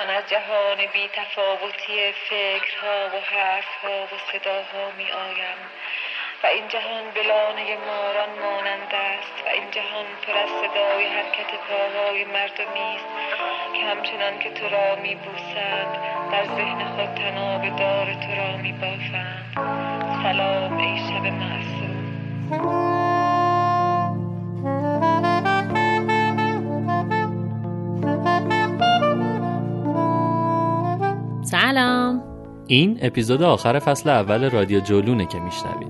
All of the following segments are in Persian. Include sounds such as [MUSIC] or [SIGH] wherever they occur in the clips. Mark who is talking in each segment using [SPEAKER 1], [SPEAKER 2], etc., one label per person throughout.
[SPEAKER 1] من از جهان بی تفاوتی فکرها و حرفها و صداها می آیم. و این جهان بلانه ماران مانند است. و این جهان پر از صدای حرکت پاهای مردمی است که همچنان که تو را می بوسند در ذهن خود تناب دار تو را می بافند. سلام ای شب معصوم
[SPEAKER 2] این اپیزود آخر فصل اول رادیو جولونه که میشنوید.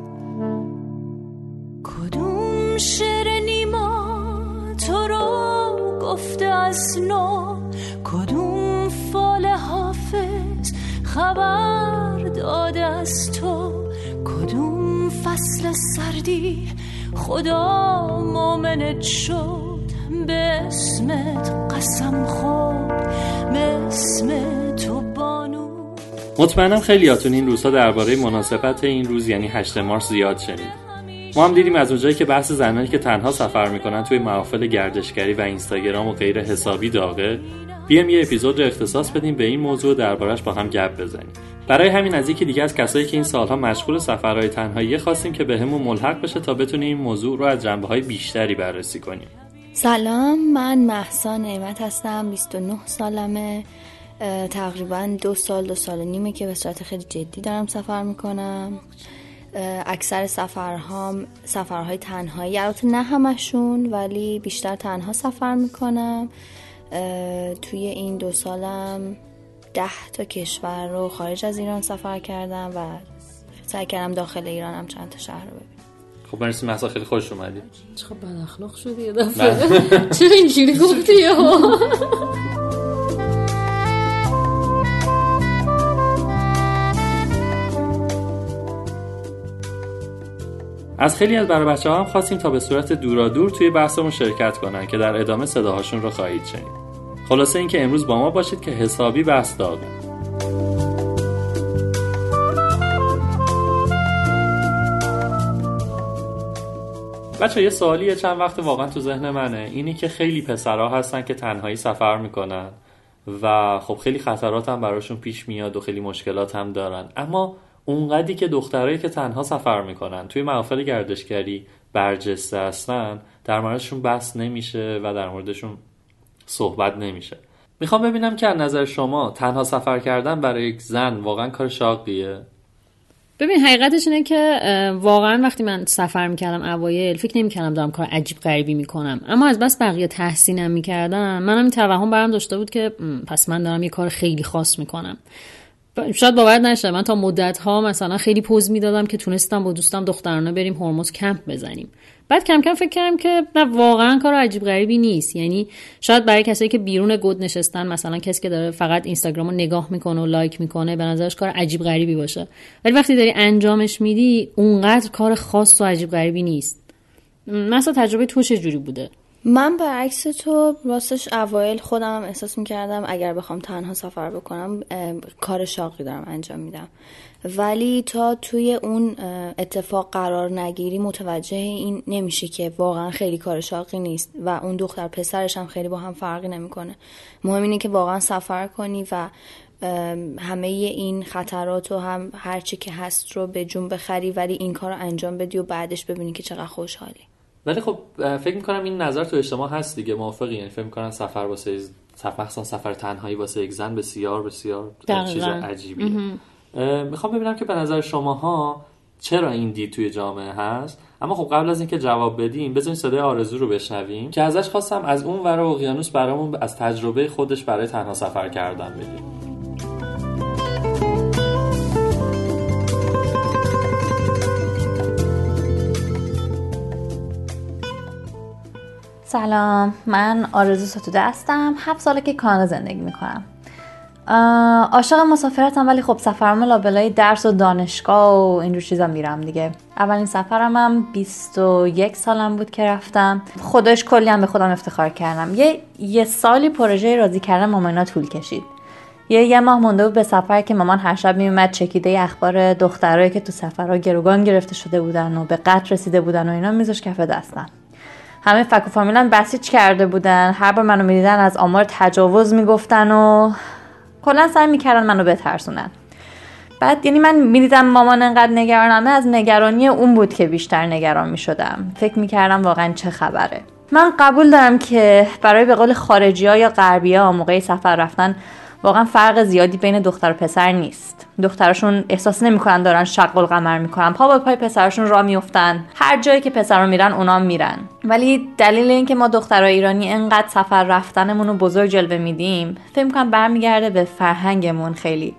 [SPEAKER 3] کدوم شعر نیما تو رو گفته از نو؟ کدوم فال حافظ خبر داده از تو؟ کدوم فصل سردی خدا مومنت شد؟ به اسمت قسم خورد به اسم تو بانو
[SPEAKER 2] مطمئنم خیلیاتون این روزها درباره مناسبت این روز یعنی 8 مارس زیاد شنید. ما هم دیدیم از اونجایی که بحث زنانی که تنها سفر می‌کنن توی محافل گردشگری و اینستاگرام و غیر حسابی داغه بیام یه اپیزود رو اختصاص بدیم به این موضوع دربارش با هم گپ بزنیم. برای همین از یکی دیگه از کسایی که این سالها مشغول سفرهای تنهایی خواستیم که بهمون ملحق بشه تا بتونیم این موضوع رو از جنبه های بیشتری بررسی کنیم.
[SPEAKER 4] سلام من محسا نعمت هستم 29 سالمه. تقریبا دو سال دو سال و نیمه که به صورت خیلی جدی دارم سفر می‌کنم. اکثر سفرهام سفرهای تنهایی البته نه همشون ولی بیشتر تنها سفر می‌کنم. توی این دو سالم ده تا کشور رو خارج از ایران سفر کردم و سعی کردم داخل ایرانم چند تا شهر رو ببینم.
[SPEAKER 2] خب مرسی. محسا خیلی خوش اومدی.
[SPEAKER 5] چقدر بد اخلاق شدی یه دفعه. [LAUGHS] چرا اینجوری گفتی؟ [LAUGHS]
[SPEAKER 2] از خیلی از برای بچه هم خواستیم تا به صورت دورادور توی بحثمون شرکت کنن که در ادامه صداهاشون رو خواهید شنید. خلاصه اینکه امروز با ما باشید که حسابی بحث داغه بچه یه سوالی چند وقت واقعا تو ذهن منه. اینی که خیلی پسرها هستن که تنهایی سفر می‌کنن و خب خیلی خطرات هم براشون پیش میاد و خیلی مشکلات هم دارن. اما اونقدی که دخترایی که تنها سفر می‌کنن توی محافل گردشگری برجسته هستن در موردشون بحث نمیشه و در موردشون صحبت نمیشه. می‌خوام ببینم که از نظر شما تنها سفر کردن برای یک زن واقعا کار شاقیه؟
[SPEAKER 5] ببین حقیقتش اینه که واقعا وقتی من سفر می‌کردم اوایل فکر نمی‌کردم دارم کار عجیب غریبی می‌کنم. اما از بس بقیه تحسینم می‌کردم منم این توهم برام داشته بود که پس من دارم یه کار خیلی خاص می‌کنم. شاید باور نشه من تا مدت ها مثلا خیلی پوز می‌دادم که تونستم با دوستم دخترانه بریم هرمز کمپ بزنیم. بعد کم کم فکر کردم که نه واقعا کار عجیب غریبی نیست. یعنی شاید برای کسایی که بیرون گود نشستن مثلا کسی که داره فقط اینستاگرام رو نگاه می‌کنه و لایک می‌کنه به نظرش کار عجیب غریبی باشه. ولی وقتی داری انجامش میدی اونقدر کار خاص و عجیب غریبی نیست. مثلا تجربه تو چه جوری بوده؟
[SPEAKER 4] من برعکس تو راستش اوایل خودم احساس می‌کردم اگر بخوام تنها سفر بکنم کار شاقی دارم انجام میدم. ولی تا توی اون اتفاق قرار نگیری متوجه این نمیشه که واقعا خیلی کار شاقی نیست و اون دختر پسرش هم خیلی با هم فرقی نمی‌کنه. مهم اینه که واقعا سفر کنی و همه این خطرات و هم هرچی که هست رو به جون بخری ولی این کار رو انجام بدی و بعدش ببینی که چقدر خوشحالی.
[SPEAKER 2] ولی خب فکر می‌کنم این نظر تو اجتماع هست دیگه موافقی. یعنی فکر می‌کنم سفر واسه سفر سفر تنهایی واسه یک زن بسیار بسیار چیز عجیبیه. می‌خوام ببینم که به نظر شماها چرا این دید توی جامعه هست. اما خب قبل از اینکه جواب بدیم بزنین صدای آرزو رو بشنویم که ازش خواستم از اون ور اقیانوس برامون از تجربه خودش برای تنها سفر کردن بدیم.
[SPEAKER 6] سلام. من آرزو ستوده هستم. هفت ساله که کانادا زندگی می‌کنم. عاشق مسافرتم ولی خب سفرم لابلای درس و دانشگاه و اینجور چیزا میرم دیگه. اولین سفرم هم 21 سالم بود که رفتم. خودش کلی هم به خودم افتخار کردم. یه یه سالی پروژه راضی کردن مامانا طول کشید. یه یه ماه مونده بود به سفر که مامان هر شب میومد چکیده اخبار دخترایی که تو سفرها گروگان گرفته شده بودن و به قتل رسیده بودن و اینا میذاش کف دستم. همه فک و فامیلم بسیج کرده بودن. هر بار منو می‌دیدن از آمار تجاوز می‌گفتن و کلا سعی می‌کردن منو بترسونن. بعد یعنی من می‌دیدم مامان انقدر نگرانمه از نگرانی اون بود که بیشتر نگران می‌شدم. فکر می‌کردم واقعا چه خبره. من قبول دارم که برای به قول خارجی ها یا غربی ها موقع سفر رفتن واقعا فرق زیادی بین دختر و پسر نیست. دخترشون احساس نمی‌کنن دارن شق القمر می‌کنن. پا با پای پسرشون را میفتن هر جایی که پسرها میرن اونا میرن. ولی دلیل اینکه ما دخترای ایرانی انقدر سفر رفتنمون رو بزرگ جلوه میدیم فکر می‌کنم برمیگرده به فرهنگمون خیلی.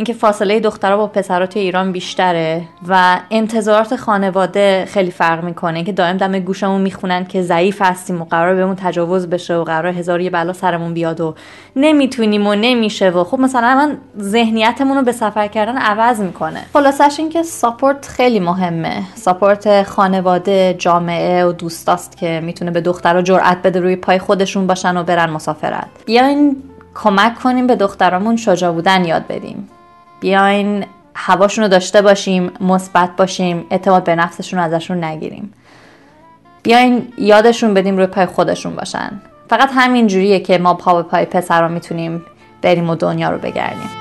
[SPEAKER 6] اینکه فاصله دخترها با پسرها توی ایران بیشتره و انتظارات خانواده خیلی فرق می‌کنه. که دائم دم گوشمون می‌خونن که ضعیف هستیم و قرار بهمون تجاوز بشه و قرار هزار یه بلا سرمون بیاد و نمی‌تونیم و نمیشه و خب مثلا من ذهنیتمون رو به سفر کردن عوض می‌کنه. خلاصش اینکه ساپورت خیلی مهمه. ساپورت خانواده جامعه و دوستاست که می‌تونه به دخترها جرأت بده روی پای خودشون باشن و برن مسافرت. بیاین کمک کنیم به دخترامون شجاع بودن یاد بدیم. بیاین هواشون رو داشته باشیم مثبت باشیم اعتماد به نفسشون رو ازشون نگیریم. بیاین یادشون بدیم روی پای خودشون باشن. فقط همین جوریه که ما پا به پای پسر رو می‌تونیم بریم و دنیا رو بگردیم.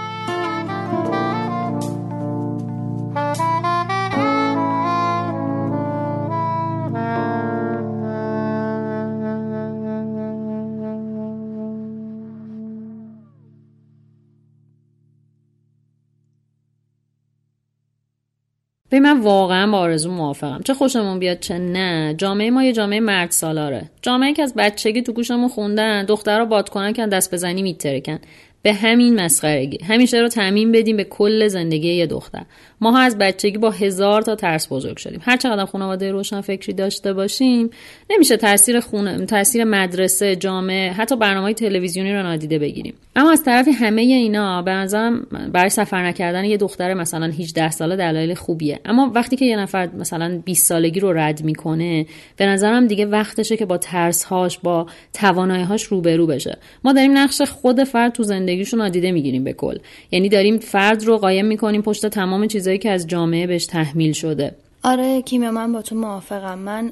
[SPEAKER 5] به من واقعا با آرزو موافقم. چه خوشمون بیاد چه نه. جامعه ما یه جامعه مرد سالاره. جامعه که از بچگی تو گوشمون خوندن دخترها باد کنن که دست بزنی میترکن. به همین مسخرگی همیشه رو تعمین بدیم به کل زندگی یه دختر. ما ها از بچگی با هزار تا ترس بزرگ شدیم. هر چقدر خانواده روشن فکری داشته باشیم نمیشه تاثیر خونه تاثیر مدرسه جامعه حتی برنامه تلویزیونی رو نادیده بگیریم. اما از طرف همه اینا به نظرم برای سفر نکردن یه دختر مثلا 18 ساله دلایل خوبیه. اما وقتی که یه نفر مثلا 20 سالگی رو رد می‌کنه به نظرم دیگه وقتشه که با ترس هاش با توانایی هاش روبرو بشه. ما داریم نقش خود فرد تو زندگیشو نادیده می‌گیریم به کل. یعنی داریم فرد رو قایم می‌کنیم پشت تمام چیزایی که از جامعه بهش تحمیل شده.
[SPEAKER 4] آره کیمیا من با تو موافقم. من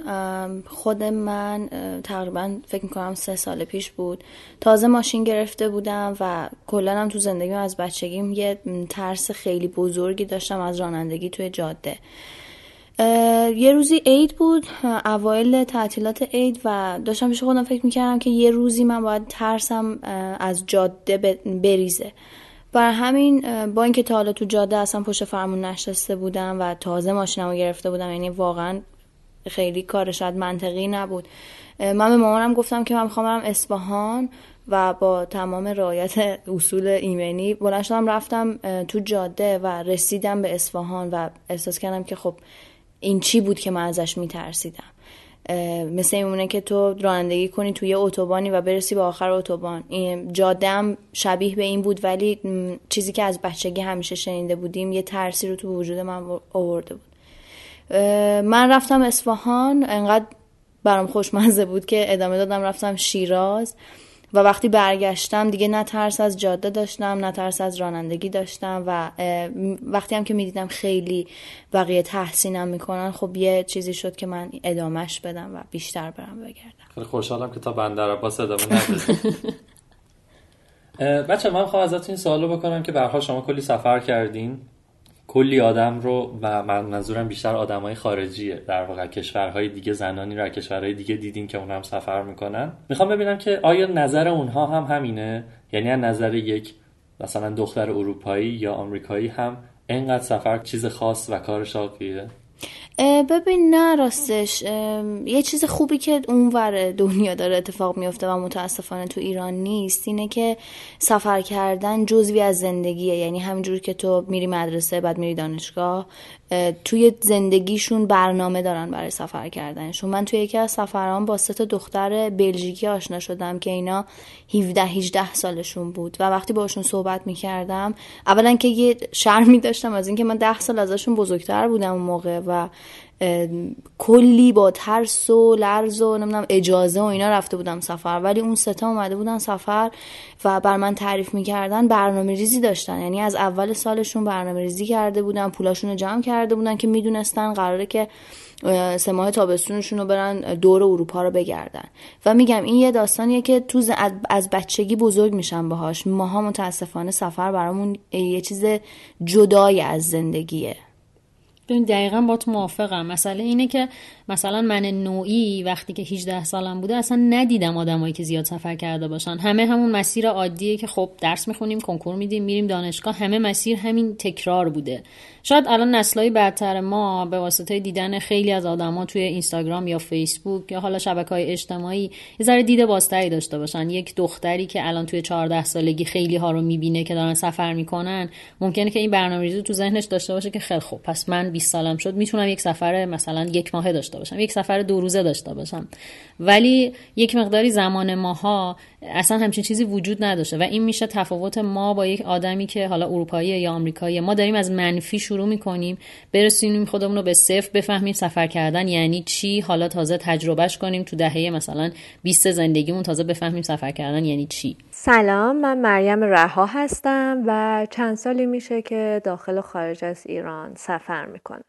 [SPEAKER 4] خود من تقریبا فکر می‌کنم سه سال پیش بود. تازه ماشین گرفته بودم و کلا هم تو زندگیم از بچگیم یه ترس خیلی بزرگی داشتم از رانندگی توی جاده. یه روزی عید بود اوایل تعطیلات عید و داشتم پیش خودم فکر می‌کردم که یه روزی من باید ترسم از جاده بریزه. بر همین با اینکه تا حالا تو جاده اصلا پشت فرمون نشسته بودم و تازه ماشینمو گرفته بودم یعنی واقعا خیلی کار شاید منطقی نبود. من به مامانم گفتم که من می‌خوام برم اصفهان و با تمام رعایت اصول ایمنی بلند شدم رفتم تو جاده و رسیدم به اصفهان و احساس کردم که خب این چی بود که من ازش میترسیدم؟ مثل میمونه که تو رانندگی کنی توی اتوبانی و برسی به آخر اتوبان. جادم شبیه به این بود ولی چیزی که از بچگی همیشه شنیده بودیم یه ترسی رو تو وجود من آورده بود. من رفتم اصفهان انقدر برام خوشمزه بود که ادامه دادم رفتم شیراز. و وقتی برگشتم دیگه نه ترس از جاده داشتم نه ترس از رانندگی داشتم و وقتی هم که می‌دیدم خیلی بقیه تحسینم می‌کنن خب یه چیزی شد که من ادامهش بدم و بیشتر برم بگردم.
[SPEAKER 2] خیلی خوشحالم که تا بندر عباس ادامه بچه من خواهم ازتون این سوالو بکنم که برها شما کلی سفر کردین. کلی آدم رو و من منظورم بیشتر آدمای خارجیه. در واقع کشورهای دیگه زنانی رو کشورهای دیگه دیدین که اون هم سفر می‌کنن. می‌خوام ببینم که آیا نظر اونها هم همینه؟ یعنی از نظر یک مثلا دختر اروپایی یا آمریکایی هم انقدر سفر چیز خاص و کار شاقیه؟
[SPEAKER 4] ببین نه راستش یه چیز خوبی که اونور دنیا داره اتفاق میفته و متاسفانه تو ایران نیست اینه که سفر کردن جزوی از زندگیه. یعنی همینجور که تو میری مدرسه بعد میری دانشگاه توی زندگیشون برنامه دارن برای سفر کردنشون من توی یکی از سفران با سه دختر بلژیکی آشنا شدم که اینا 17 18 سالشون بود و وقتی باشون صحبت می‌کردم اولا که یه شرمی داشتم از اینکه من 10 سال ازشون بزرگتر بودم اون موقع و کلی با ترس و لرز و نمی‌دونم اجازه و اینا رفته بودم سفر. ولی اون ستا اومده بودن سفر و بر من تعریف می‌کردن برنامه ریزی داشتن. یعنی از اول سالشون برنامه ریزی کرده بودن پولاشون رو جمع کرده بودن که می‌دونستن قراره که سه ماه تابستونشون رو برن دور اروپا رو بگردن. و میگم این یه داستانیه که تو از بچگی بزرگ میشن باهاش. ماها متاسفانه سفر برامون یه چیز جدای از زندگیه.
[SPEAKER 5] ببین دقیقا با تو موافقم. مسئله اینه که مثلا من نوعی وقتی که 18 سالم بوده اصلا ندیدم آدمایی که زیاد سفر کرده باشن. همه همون مسیر عادیه که خب درس می‌خونیم کنکور میدیم میریم دانشگاه. همه مسیر همین تکرار بوده. شاید الان نسلهای برتر ما به واسطه دیدن خیلی از آدما توی اینستاگرام یا فیسبوک یا حالا شبکه های اجتماعی یه ذره دید بازتری داشته باشن. یک دختری که الان توی 14 سالگی خیلی ها رو می‌بینه که دارن سفر می‌کنن ممکنه که این برنامه‌ریزی تو ذهنش داشته باشه که خیلی خوب پس من 20 سالم شد می‌تونم یک سفر مثلا یک ماهه داشته باشم یک سفر دو روزه داشته باشم. ولی یک مقداری زمان ماها اصلا همچین چیزی وجود نداشته و این میشه تفاوت ما با یک آدمی که حالا اروپایی یا آمریکایی. ما داریم از منفی شروع می‌کنیم برسونیم خودمون رو به صفر بفهمیم سفر کردن یعنی چی حالا تازه تجربهش کنیم تو دهه مثلا 20 زندگیمون تازه بفهمیم سفر کردن یعنی چی.
[SPEAKER 7] سلام من مریم رها هستم و چند سالی میشه که داخل و خارج از ایران سفر می‌کنم.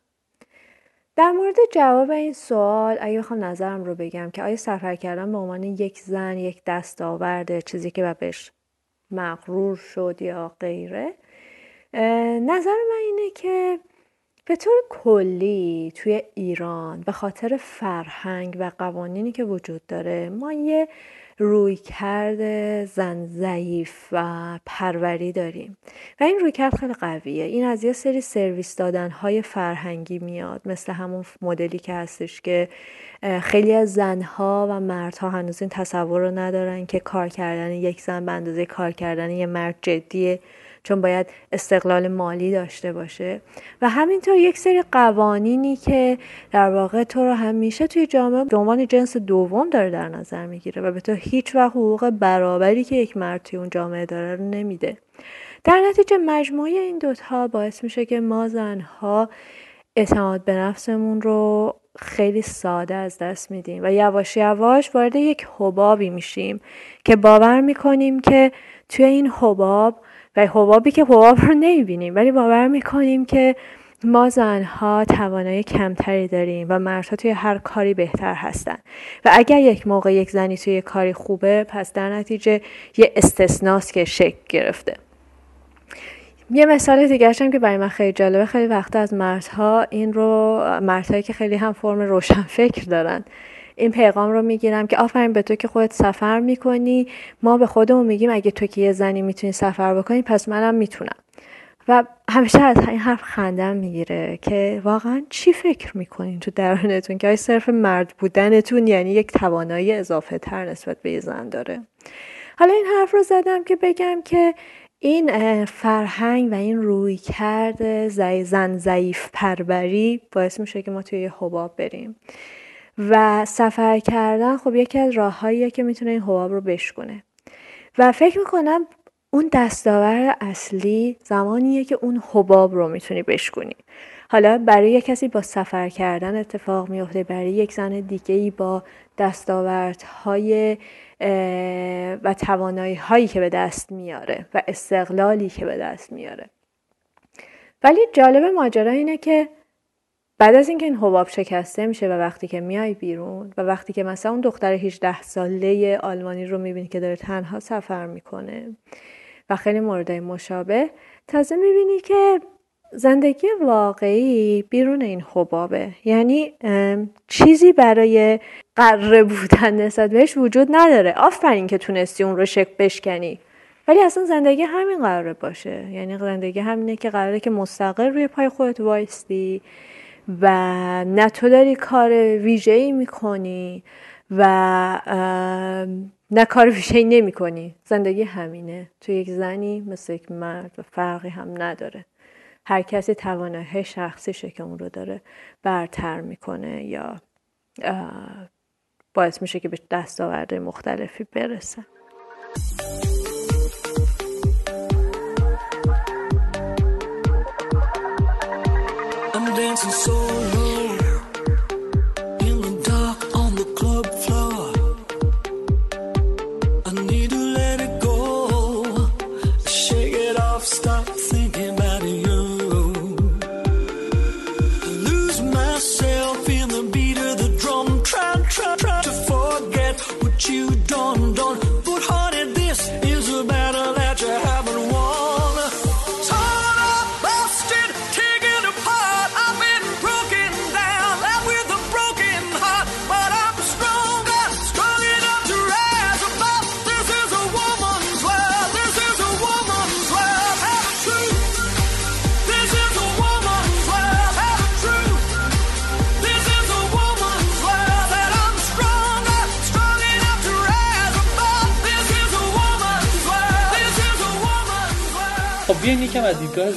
[SPEAKER 7] در مورد جواب این سوال اگه بخوام نظرم رو بگم که آیا سفر کردن به عنوان یک زن یک دستاورده چیزی که بهش مغرور شد یا غیره نظر من اینه که به طور کلی توی ایران به خاطر فرهنگ و قوانینی که وجود داره ما یه روی کرد زن ضعیف و پروری داریم. و این روی کرد خیلی قویه. این از یه سری سرویس دادن های فرهنگی میاد. مثل همون مدلی که هستش که خیلی از زنها و مردها هنوز این تصور رو ندارن که کار کردن یک زن به اندازه کار کردن یه مرد جدیه. چون باید استقلال مالی داشته باشه. و همینطور یک سری قوانینی که در واقع تو رو همیشه توی جامعه به عنوان جنس دوم داره در نظر می‌گیره و به تو هیچ و حقوق برابری که یک مرد توی اون جامعه داره رو نمیده. در نتیجه مجموعه این دوتا باعث میشه که ما زنها اعتماد به نفسمون رو خیلی ساده از دست میدیم و یواش یواش وارد یک حبابی میشیم که باور می‌کنیم که توی این حباب و حبابی که حباب رو نمی‌بینیم ولی باور می‌کنیم که ما زنها توانایی کمتری داریم و مردها توی هر کاری بهتر هستن. و اگر یک موقع یک زنی توی کاری خوبه پس در نتیجه یه استثناست که شکل گرفته. یه مثال دیگه هم که برای من خیلی جالبه خیلی وقتا از مردها این رو مردهایی که خیلی هم فرم روشن فکر دارن. این پیغام رو می‌گیرم که آفرین به تو که خودت سفر می‌کنی. ما به خودمون میگیم اگه تو که یه زنی می‌تونی سفر بکنی پس منم می‌تونم. و همیشه از این حرف خندم می‌گیره که واقعا چی فکر می‌کنین تو درونتون که آیا صرف مرد بودنتون یعنی یک توانایی اضافه تر نسبت به یه زن داره؟ حالا این حرف رو زدم که بگم که این فرهنگ و این روی کرد زن ضعیف پربری باعث میشه که ما توی یه حباب بریم. و سفر کردن خب یکی از راههاییه که می‌تونه این حباب رو بشکنه و فکر می‌کنم اون دستاور اصلی زمانیه که اون حباب رو می‌تونی بشکنی حالا برای یک کسی با سفر کردن اتفاق میفته برای یک زن دیگه ای با دستاوردهای و توانایی هایی که به دست میاره و استقلالی که به دست میاره. ولی جالب ماجرا اینه که بعد از اینکه این حباب شکسته میشه و وقتی که میای بیرون و وقتی که مثلا اون دختر 18 ساله آلمانی رو می‌بینی که داره تنها سفر می‌کنه و خیلی مورد مشابه تازه می‌بینی که زندگی واقعی بیرون این حبابه. یعنی چیزی برای قره بودن نسبت بهش وجود نداره. آفرین که تونستی اون رو شک بشکنی. ولی اصلا زندگی همین قراره باشه. یعنی زندگی همینه که قراره که مستقل روی پای خودت وایستی. و نه تو داری کار ویژه ای می‌کنی و نه کار ویژه ای نمی کنی زندگی همینه. تو یک زنی مثل یک مرد و فرقی هم نداره. هر کسی توانایی شخصیشه که اون رو داره برتر می‌کنه یا باعث میشه که به دستاورده مختلفی برسه.
[SPEAKER 2] So.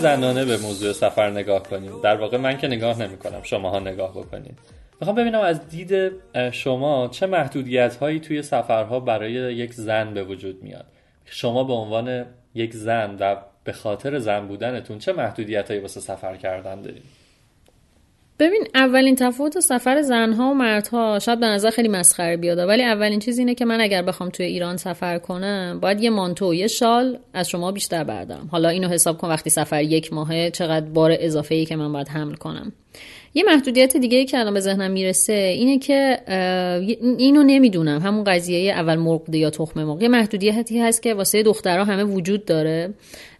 [SPEAKER 2] زنانه به موضوع سفر نگاه کنیم. در واقع من که نگاه نمی کنم شماها نگاه بکنید. می‌خوام ببینم از دید شما چه محدودیت هایی توی سفرها برای یک زن به وجود میاد؟ شما به عنوان یک زن و به خاطر زن بودنتون چه محدودیت هایی واسه سفر کردن دارید؟
[SPEAKER 5] ببین اولین تفاوت سفر زنها و مردها شاید به نظر خیلی مسخره بیاد ولی اولین چیز اینه که من اگر بخوام توی ایران سفر کنم باید یه مانتو یه شال از شما بیشتر بردارم. حالا اینو حساب کن وقتی سفر یک ماهه چقدر بار اضافه ای که من باید حمل کنم. یه محدودیت دیگه ای که الان به ذهنم می‌رسه اینه که اینو نمی‌دونم. همون قضیه اول مرغ یا تخم مرغ. یه محدودیتی هست که واسه دخترها همه وجود داره.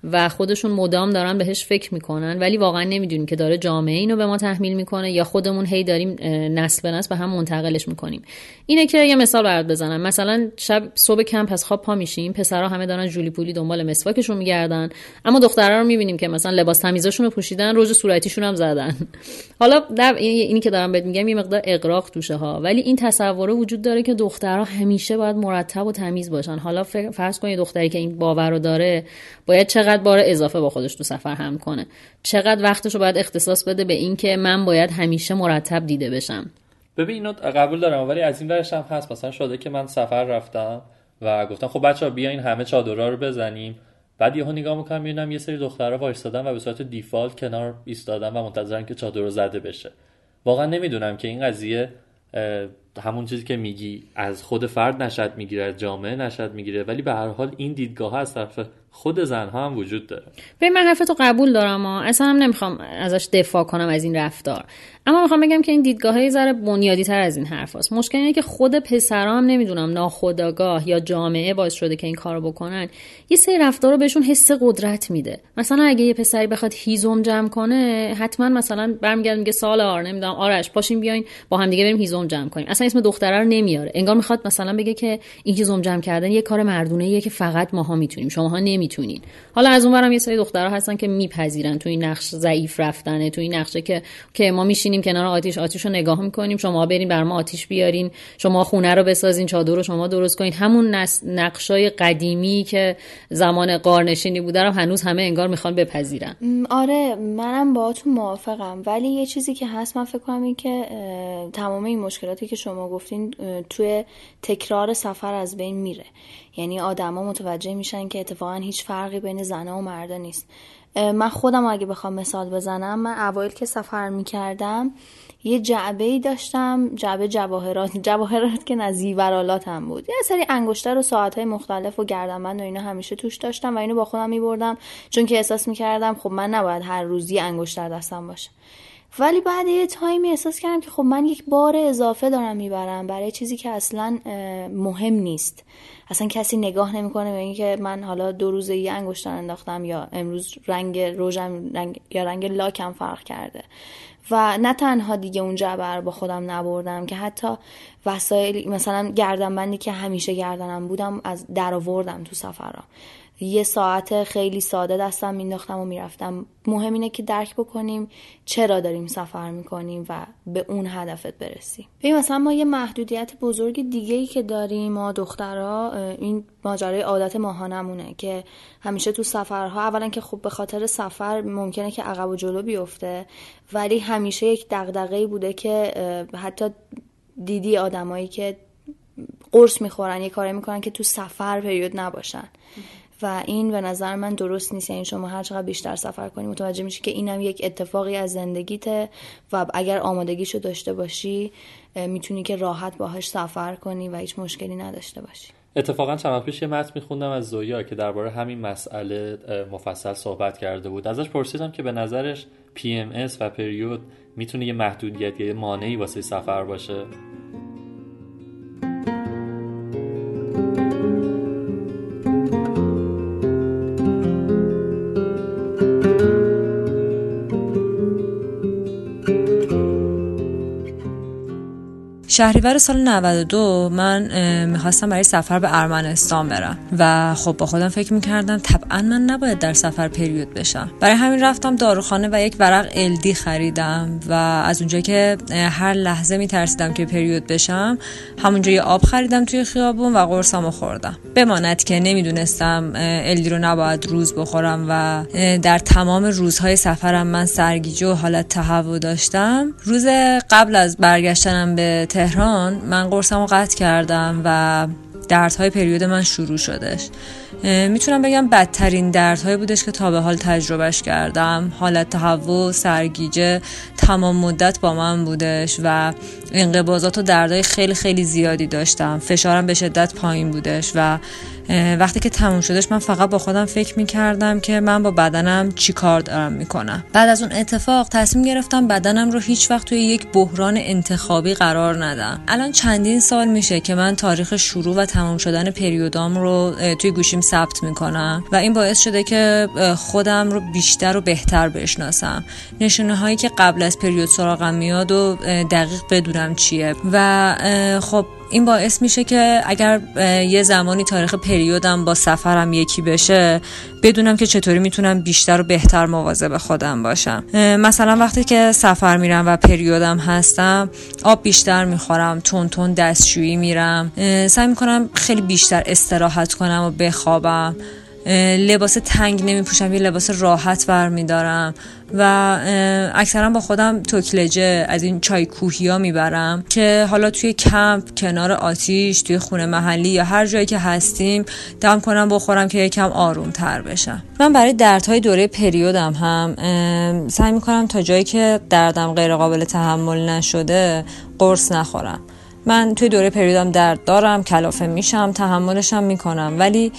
[SPEAKER 5] و خودشون مدام دارن بهش فکر می‌کنن ولی واقعا نمی‌دونیم که داره جامعه اینو به ما تحمیل می‌کنه یا خودمون هی داریم نسل به نسل به هم منتقلش می‌کنیم. اینه که یه مثال برات بزنم. مثلا شب صبح کمپ از خواب پا میشیم پسرها همه دارن جولی پولی دنبال مسواکشون میگردن. اما دخترها رو می‌بینیم که مثلا لباس تمیزشون رو پوشیدن رژ صورتیشون هم زدن. حالا در اینی که دارم بهت میگم یه مقدار اقراق توشه ها. ولی این تصوره وجود داره که دخترها همیشه باید مرتب و تمیز باشن. حالا فرض کن یه دختری که این باور رو داره باید چقدر بار اضافه با خودش تو سفر هم کنه. چقدر وقتش رو باید اختصاص بده به این که من باید همیشه مرتب دیده بشم.
[SPEAKER 2] ببین اینو قبول دارم ولی از این ورش هم هست. مثلا شده که من سفر رفتم و گفتم خب بچه ها بیاین همه چادرها رو بزنیم. بعد یهو نگاه می‌کنم می‌بینم یه سری دخترها وایستادن و به صورت دیفالت کنار ایستادن و منتظرن که چادر رو زده بشه. واقعا نمی‌دونم که این قضیه همون چیزی که میگی از خود فرد نشد می‌گیره از جامعه نشد می‌گیره. ولی به هر حال این دیدگاه از طرف خود زنها هم وجود داره.
[SPEAKER 5] ببین من حرفتو قبول دارم ها. اصلا هم نمی‌خوام ازش دفاع کنم از این رفتار. اما می‌خوام بگم که این دیدگاه های ذره بنیادی تر از این حرف هست. مشکل اینه که خود پسرا هم نمی‌دونم ناخداگاه یا جامعه باعث شده که این کارو بکنن یه سری رفتار رو بهشون حس قدرت میده. مثلا اگه یه پسری بخواد هیزم جمع کنه حتما مثلا برمیگرد میگه سال آر نمی‌دونم آرش پاشین بیاین با هم دیگه بریم هیزم جمع کنیم. اصلا اسم دختره رو نمیاره. انگار می‌خواد مثلا بگه که این هیزم جمع کردن یه کار مردونه ایه که فقط ماها می‌تونیم. شماها نمی‌تونین. حالا از اونورم یه سری دخترها هستن که میپذیرن تو این نقش ضعیف رفتنه تو این نقشه که که ما میشینیم کنار آتیش آتیش رو نگاه می‌کنیم شما برین بر ما آتیش بیارین شما خونه رو بسازین چادر رو شما درست کنین. همون نقشای قدیمی که زمان قارنشینی بوده رو هنوز همه انگار می‌خوان بپذیرن.
[SPEAKER 4] آره منم باهاتون موافقم. ولی یه چیزی که هست من فکر کنم این که تمام این مشکلاتی که شما گفتین توی تکرار سفر از بین میره. یعنی آدما متوجه میشن که اتفاقا هیچ فرقی بین زنها و مردا نیست. من خودم اگه بخوام مثال بزنم من اوایل که سفر می‌کردم یه جعبه ای داشتم جعبه جواهرات. [LAUGHS] جواهرات که نزیورالات هم بود. یه سری انگشتر و ساعت های مختلف و گردنبند و اینا همیشه توش داشتم و اینو با خودم میبردم. چون که احساس می‌کردم خب من نباید هر روزی انگشتر دستم باشه. ولی بعد یه تایمی احساس کردم که خب من یک بار اضافه دارم می‌برم برای چیزی که اصلا مهم نیست. اصلا کسی نگاه نمی‌کنه به اینکه من حالا دو روزه یه انگشتر انداختم یا امروز رنگ روژم رنگ یا رنگ لاکم فرق کرده. و نه تنها دیگه اون جعبه با خودم نبردم که حتی وسایل مثلا گردنبندی که همیشه گردنم بودم از در آوردم تو سفرام یه ساعت خیلی ساده دستم مینداختم و می‌رفتم. مهم اینه که درک بکنیم چرا داریم سفر می‌کنیم و به اون هدفت برسیم. ببین مثلا ما یه محدودیت بزرگ دیگه ای که داریم ما دخترها این ماجرای عادت ماهانمونه که همیشه تو سفرها اولا که خب به خاطر سفر ممکنه که عقب و جلو بیفته ولی همیشه یک دغدغه‌ای بوده که حتی دیدی آدمایی که قرص می‌خورن یه کاری می‌کنن که تو سفر پریود نباشن. و این به نظر من درست نیست. یعنی شما هر چقدر بیشتر سفر کنی متوجه میشی که اینم یک اتفاقی از زندگیته و اگر آمادگیشو داشته باشی می‌تونی که راحت باهاش سفر کنی و هیچ مشکلی نداشته باشی.
[SPEAKER 2] اتفاقا چند پیش یه متن میخوندم از زویا که درباره همین مسئله مفصل صحبت کرده بود. ازش پرسیدم که به نظرش PMS و پریود می‌تونه یه محدودیت یه مانعی واسه سفر باشه؟
[SPEAKER 8] شهریور سال 92 من می‌خواستم برای سفر به ارمنستان برم و خب با خودم فکر می‌کردم طبعا من نباید در سفر پریود بشم. برای همین رفتم داروخانه و یک ورق الدی خریدم و از اونجا که هر لحظه میترسیدم که پریود بشم همونجا یه آب خریدم توی خیابون و قرصمو خوردم. بماند که نمی‌دونستم الدی رو نباید روز بخورم و در تمام روزهای سفرم من سرگیجه و حالت تهوع داشتم. روز قبل از برگشتنم به من قرصمو قطع کردم و دردهای پریود من شروع شدش. می‌تونم بگم بدترین دردهایی بودش که تا به حال تجربهش کردم. حالت تهوع سرگیجه تمام مدت با من بودش و انقباضات و دردهای خیلی خیلی زیادی داشتم. فشارم به شدت پایین بودش و وقتی که تموم شدش من فقط با خودم فکر می‌کردم که من با بدنم چی کار دارم می‌کنم. بعد از اون اتفاق تصمیم گرفتم بدنم رو هیچ وقت توی یک بحران انتخابی قرار ندم. الان چندین سال میشه که من تاریخ شروع و تمام شدن پریودام رو توی گوشیم ثبت می‌کنم و این باعث شده که خودم رو بیشتر و بهتر بشناسم. نشونه هایی که قبل از پریود سراغم میاد و دقیق بدونم چیه. و خب این باعث میشه که اگر یه زمانی تاریخ پریودم با سفرم یکی بشه بدونم که چطوری می‌تونم بیشتر و بهتر مواظب خودم باشم. مثلا وقتی که سفر میرم و پریودم هستم آب بیشتر می‌خورم تون تون دستشویی میرم. سعی می‌کنم خیلی بیشتر استراحت کنم و بخوابم. لباس تنگ نمی پوشم یه لباس راحت برمیدارم و اکثرا با خودم توکلجه از این چای کوهی ها می‌برم که حالا توی کمپ کنار آتیش توی خونه محلی یا هر جایی که هستیم دم کنم بخورم که یکم آروم تر بشم. من برای دردهای دوره پریودم هم سعی می‌کنم تا جایی که دردم غیر قابل تحمل نشده قرص نخورم. من توی دوره پریودم درد دارم کلافه میشم تحملشم می‌کنم ولی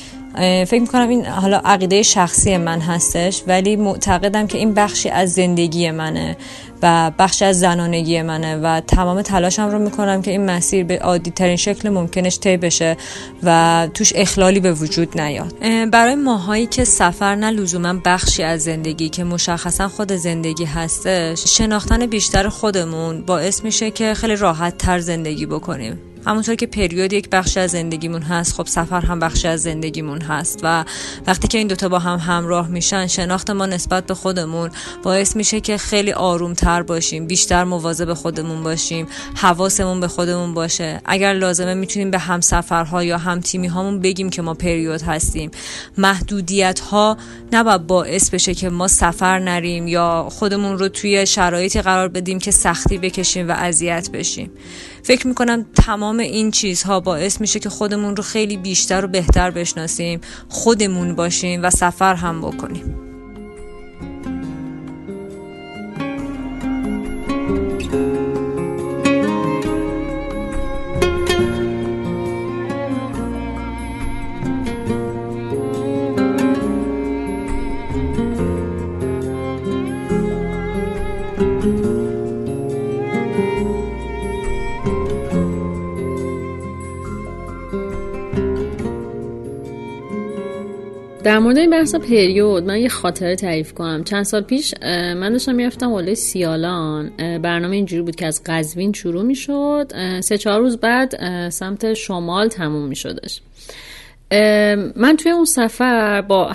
[SPEAKER 8] فکر می‌کنم این حالا عقیده شخصی من هستش ولی معتقدم که این بخشی از زندگی منه. و بخشی از زنانگی منه و تمام تلاشم رو می‌کنم که این مسیر به عادی ترین شکل ممکنش طی بشه و توش اخلالی به وجود نیاد. برای ماهایی که سفر نه لزوما بخشی از زندگی که مشخصا خود زندگی هستش شناختن بیشتر خودمون باعث میشه که خیلی راحت تر زندگی بکنیم. همونطور که پریود یک بخش از زندگیمون هست خب سفر هم بخش از زندگیمون هست و وقتی که این دوتا با هم همراه میشن شناخت ما نسبت به خودمون باعث میشه که خیلی آروم تر باشیم بیشتر مواظب خودمون باشیم حواسمون به خودمون باشه. اگر لازمه می‌تونیم به همسفرها یا هم تیمی هامون بگیم که ما پریود هستیم. محدودیت ها نباید باعث بشه که ما سفر نریم یا خودمون رو توی شرایطی قرار بدیم که سختی بکشیم و اذیت بشیم. فکر می‌کنم تمام این چیزها باعث میشه که خودمون رو خیلی بیشتر و بهتر بشناسیم خودمون باشیم و سفر هم بکنیم.
[SPEAKER 5] در مورد این بحث پریود من یه خاطره تعریف کنم. چند سال پیش من داشتم می‌رفتم والای سیالان. برنامه اینجوری بود که از قزوین شروع می‌شد. سه چهار روز بعد سمت شمال تموم میشدش. من توی اون سفر با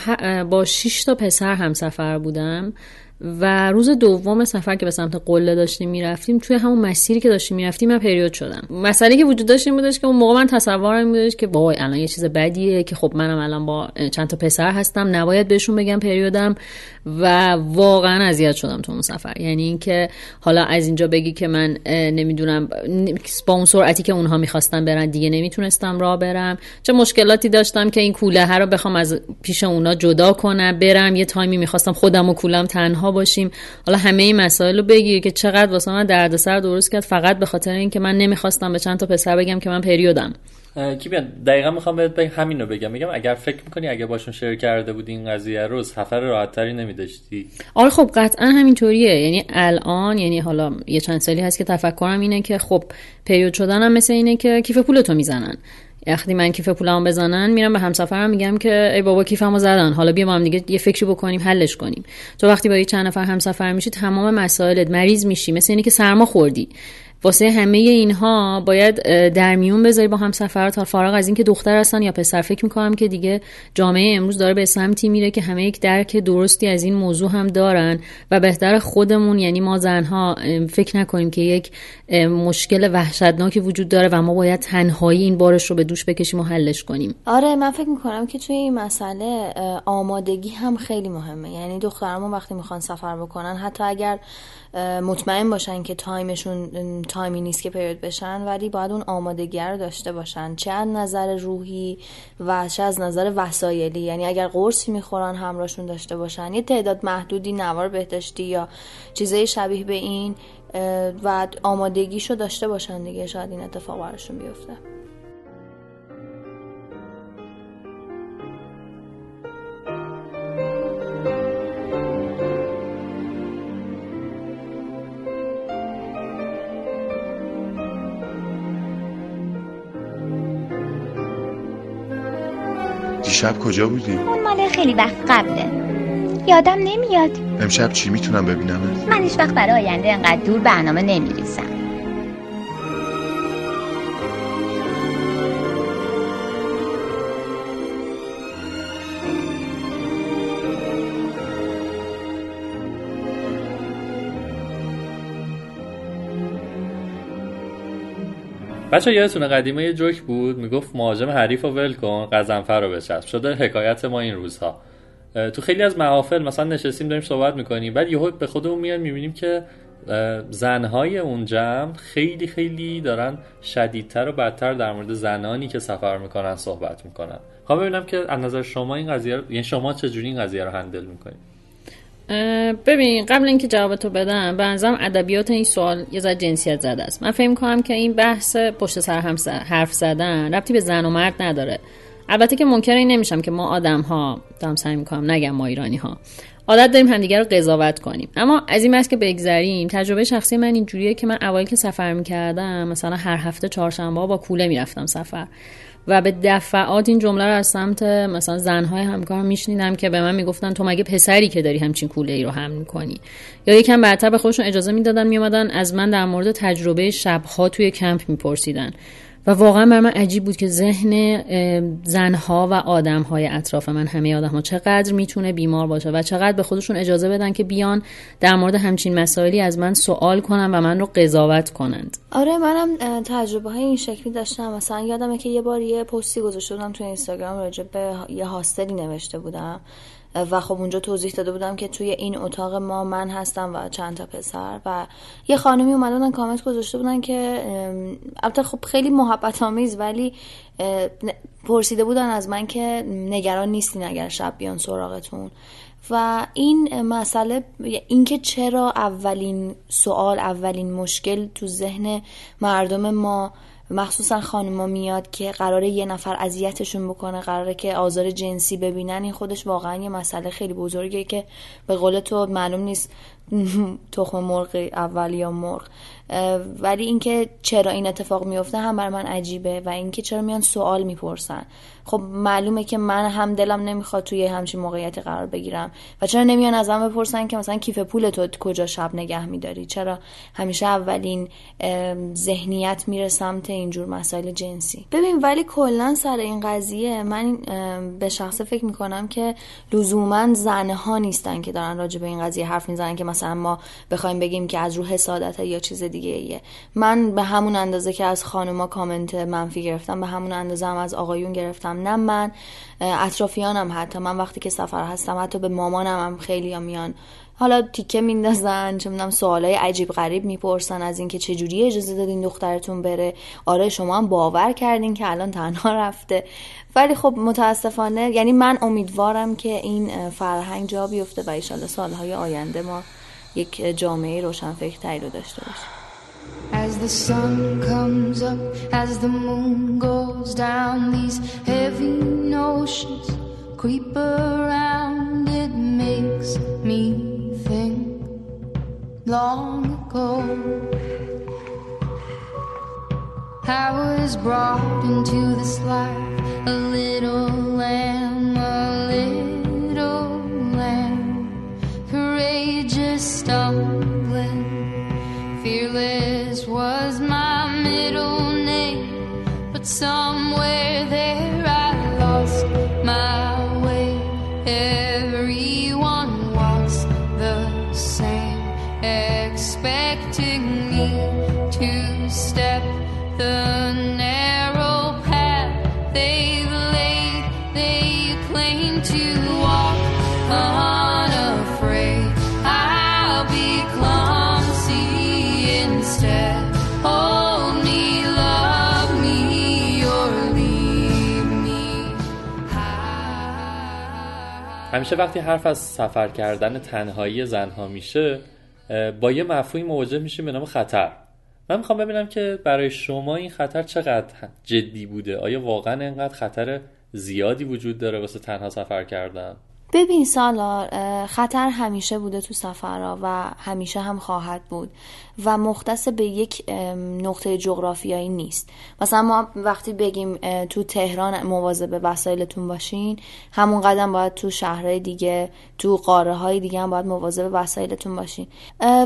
[SPEAKER 5] با 6 تا پسر هم سفر بودم. و روز دوم سفر که به سمت قله داشتیم می‌رفتیم توی همون مسیری که داشتیم می‌رفتیم من پریود شدم. مسئله که وجود داشت این بودش که اون موقع من تصورم بودش که وای الان یه چیز بدیه که خب منم الان با چند تا پسر هستم نباید بهشون بگم پریودم. و واقعا اذیت شدم تو اون سفر. یعنی اینکه حالا از اینجا بگی که من نمی‌دونم با اون که اونها می‌خواستن برن دیگه نمی‌تونستم راه برم. چه مشکلاتی داشتم که این کوله رو بخوام از پیش اونا جدا کنم برم یه تایمی می‌خواستم خودم و کولم تنها باشیم. حالا همه این مسائل رو بگیر که چقدر واسه من دردسر درست کرد فقط به خاطر اینکه من نمی‌خواستم به چند تا پسر بگم که من پریودم.
[SPEAKER 2] کی بیان دقیقا می‌خوام بهت همین رو بگم. میگم اگر فکر می‌کنی اگه باشون شیر کرده بودی این قضیه رو سفر راحت تری نمیداشتی.
[SPEAKER 5] آره خب قطعا همینطوریه. یعنی الان یعنی حالا یه چند سالی هست که تفکرم اینه که خب پریود شدنم مثل اینه که کیف پولتو می‌زنن. وقتی من کیف پولمو بزنن میرم به همسفرم میگم که ای بابا کیفمو زدن. حالا بیا با هم دیگه یه فکری بکنیم حلش کنیم. تو وقتی با یه چند نفر همسفر میشی تمام مسائلت مریض میشی. مثل اینی که سرما خوردی. واسه همه اینها باید در میون بذاری با هم سفرات تا فارغ از اینکه دختر هستن یا پسر. فکر می‌کنم که دیگه جامعه امروز داره به سمتی میره که همه یک درک درستی از این موضوع هم دارن و بهتر خودمون یعنی ما زنها فکر نکنیم که یک مشکل وحشتناکی وجود داره و ما باید تنهایی این بارش رو به دوش بکشیم و حلش کنیم.
[SPEAKER 4] آره من فکر می‌کنم که توی این مسئله آمادگی هم خیلی مهمه. یعنی دخترمون وقتی می‌خوان سفر بکنن حتی اگر مطمئن باشن که تایمشون تایمی نیست که پریود بشن ولی باید اون آمادگی رو داشته باشن. چه از نظر روحی و چه از نظر وسایلی. یعنی اگر قرصی می‌خورن همراهشون داشته باشن. یه تعداد محدودی نوار بهداشتی یا چیزای شبیه به این و آمادگیشو داشته باشن دیگه. شاید این اتفاق براشون بیفته.
[SPEAKER 9] دیشب کجا بودی؟
[SPEAKER 10] اون مال خیلی وقت قبله یادم نمیاد
[SPEAKER 9] امشب چی می‌تونم ببینم؟
[SPEAKER 10] من هیچ وقت برای آینده انقدر دور برنامه نمیریسم
[SPEAKER 2] بچه یادتونه قدیمه یه جوک بود؟ می‌گفت مهاجم حریف رو ول کن قزنفر رو بچسب. شده حکایت ما این روزها. تو خیلی از محافل مثلا نشستیم داریم صحبت می‌کنیم. بعد یهو به خودمون میان می‌بینیم که زنهای اون جمع خیلی خیلی دارن شدیدتر و بدتر در مورد زنانی که سفر می‌کنن صحبت می‌کنن. خواهم ببینم که از نظر شما این قضیه یعنی شما چجوری این قضیه رو هندل می‌کنید؟
[SPEAKER 5] ببین قبل اینکه جواب تو بدم به نظرم ادبیات این سوال یه ذره جنسیت زده است. من فکر کنم که این بحث پشت سر هم حرف زدن ربطی به زن و مرد نداره. البته که منکر این نمیشم که ما آدم ها دارم سعی می‌کنم نگم ما ایرانی ها عادت داریم همدیگه رو قضاوت کنیم. اما از این بحث که بگذریم تجربه شخصی من اینجوریه که من اوایل که سفر می‌کردم مثلا هر هفته چهارشنبه با کوله می‌رفتم سفر. و به دفعات این جمله رو از سمت مثلا زنهای همکارم میشنیدم که به من می‌گفتن تو مگه پسری که داری همچین کوله ای رو حمل می‌کنی؟ یا یکم بعدتر به خودشون اجازه می‌دادن میومدن از من در مورد تجربه شبها توی کمپ میپرسیدن. و واقعا بر من عجیب بود که ذهن زنها و آدمهای اطراف من همه آدم ها چقدر می‌تونه بیمار باشه و چقدر به خودشون اجازه بدن که بیان در مورد همچین مسائلی از من سوال کنن و من رو قضاوت کنند.
[SPEAKER 4] آره منم تجربه های این شکلی داشتم. مثلا یادمه که یه بار یه پستی گذاشته بودم تو اینستاگرام راجع به یه هاستلی نوشته بودم. و خب اونجا توضیح داده بودم که توی این اتاق ما من هستم و چند تا پسر. و یه خانمی اومده بودن کامنت گذاشته بودن که البته خب خیلی محبت آمیز ولی پرسیده بودن از من که نگران نیستین اگر شب بیان سراغتون. و این مسئله اینکه چرا اولین سوال اولین مشکل تو ذهن مردم ما مخصوصا خانما میاد که قراره یه نفر اذیتشون بکنه قراره که آزار جنسی ببینن این خودش واقعا یه مسئله خیلی بزرگه که به قول تو معلوم نیست [LAUGHS] تخم مرغ اول یا مرغ. ولی اینکه چرا این اتفاق میفته هم بر من عجیبه و اینکه چرا میان سوال می‌پرسن. خب معلومه که من هم دلم نمی‌خواد توی همچین موقعیتی قرار بگیرم. و چرا نمیان ازم بپرسن که مثلا کیف پول تو کجا شب نگه میداری؟ چرا همیشه اولین ذهنیت میره سمت اینجور مسائل جنسی؟ ببین ولی کلا سر این قضیه من به شخصه فکر می‌کنم که لزوما زنها نیستن که دارن راجع به این قضیه حرف می‌زنن که مثلا ما بخوایم بگیم که از رو حسادت یا چیز دیگه ایه. من به همون اندازه که از خانوما کامنت منفی گرفتم به همون اندازه هم از آقایون گرفتم. نه من اطرافیانم حتی. من وقتی که سفر هستم حتی به مامانم هم خیلی میان. حالا تیکه میندازن چه می‌دونم سوالای عجیب غریب می‌پرسن از اینکه چه جوری اجازه دادین دخترتون بره. آره شما هم باور کردین که الان تنها رفته. ولی خب متاسفانه یعنی من امیدوارم که این فرهنگ جا بیفته و ایشالا سالهای آینده ما یک جامعه روشنفکرتری رو داشته باشیم. As the sun comes up, as the moon goes down, these heavy notions creep around. It makes me think long ago. I was brought into this life a little lamb, song.
[SPEAKER 2] همیشه وقتی حرف از سفر کردن تنهایی زنها میشه با یه مفهومی مواجه میشیم به نام خطر. من می‌خوام ببینم که برای شما این خطر چقدر جدی بوده؟ آیا واقعا اینقدر خطر زیادی وجود داره واسه تنها سفر کردن؟
[SPEAKER 4] ببین سالار خطر همیشه بوده تو سفرها و همیشه هم خواهد بود. و مختص به یک نقطه جغرافیایی نیست. مثلا ما وقتی بگیم تو تهران مواظب وسایلتون باشین همون قدم باید تو شهرهای دیگه تو قاره های دیگه هم باید مواظب وسایلتون باشین.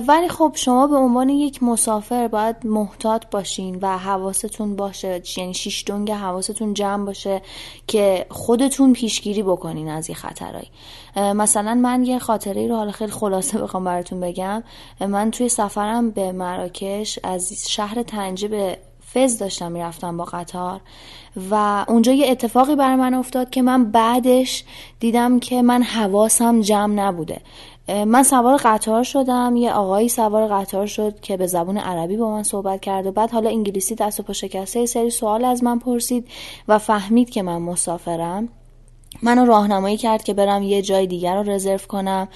[SPEAKER 4] ولی خب شما به عنوان یک مسافر باید محتاط باشین و حواستون باشه یعنی شیش دنگ حواستون جمع باشه که خودتون پیشگیری بکنین از این خطرهایی مثلا من یه خاطره رو حالا خیلی خلاصه بخوام براتون بگم. من توی سفرم به مراکش از شهر تنجه به فز داشتم می‌رفتم با قطار و اونجا یه اتفاقی بر من افتاد که من بعدش دیدم که من حواسم جمع نبوده. من سوار قطار شدم یه آقایی سوار قطار شد که به زبون عربی با من صحبت کرد و بعد حالا انگلیسی دست و پا شکسته سری سوال از من پرسید و فهمید که من مسافرم. منو راهنمایی کرد که برم یه جای دیگر رو رزرو کنم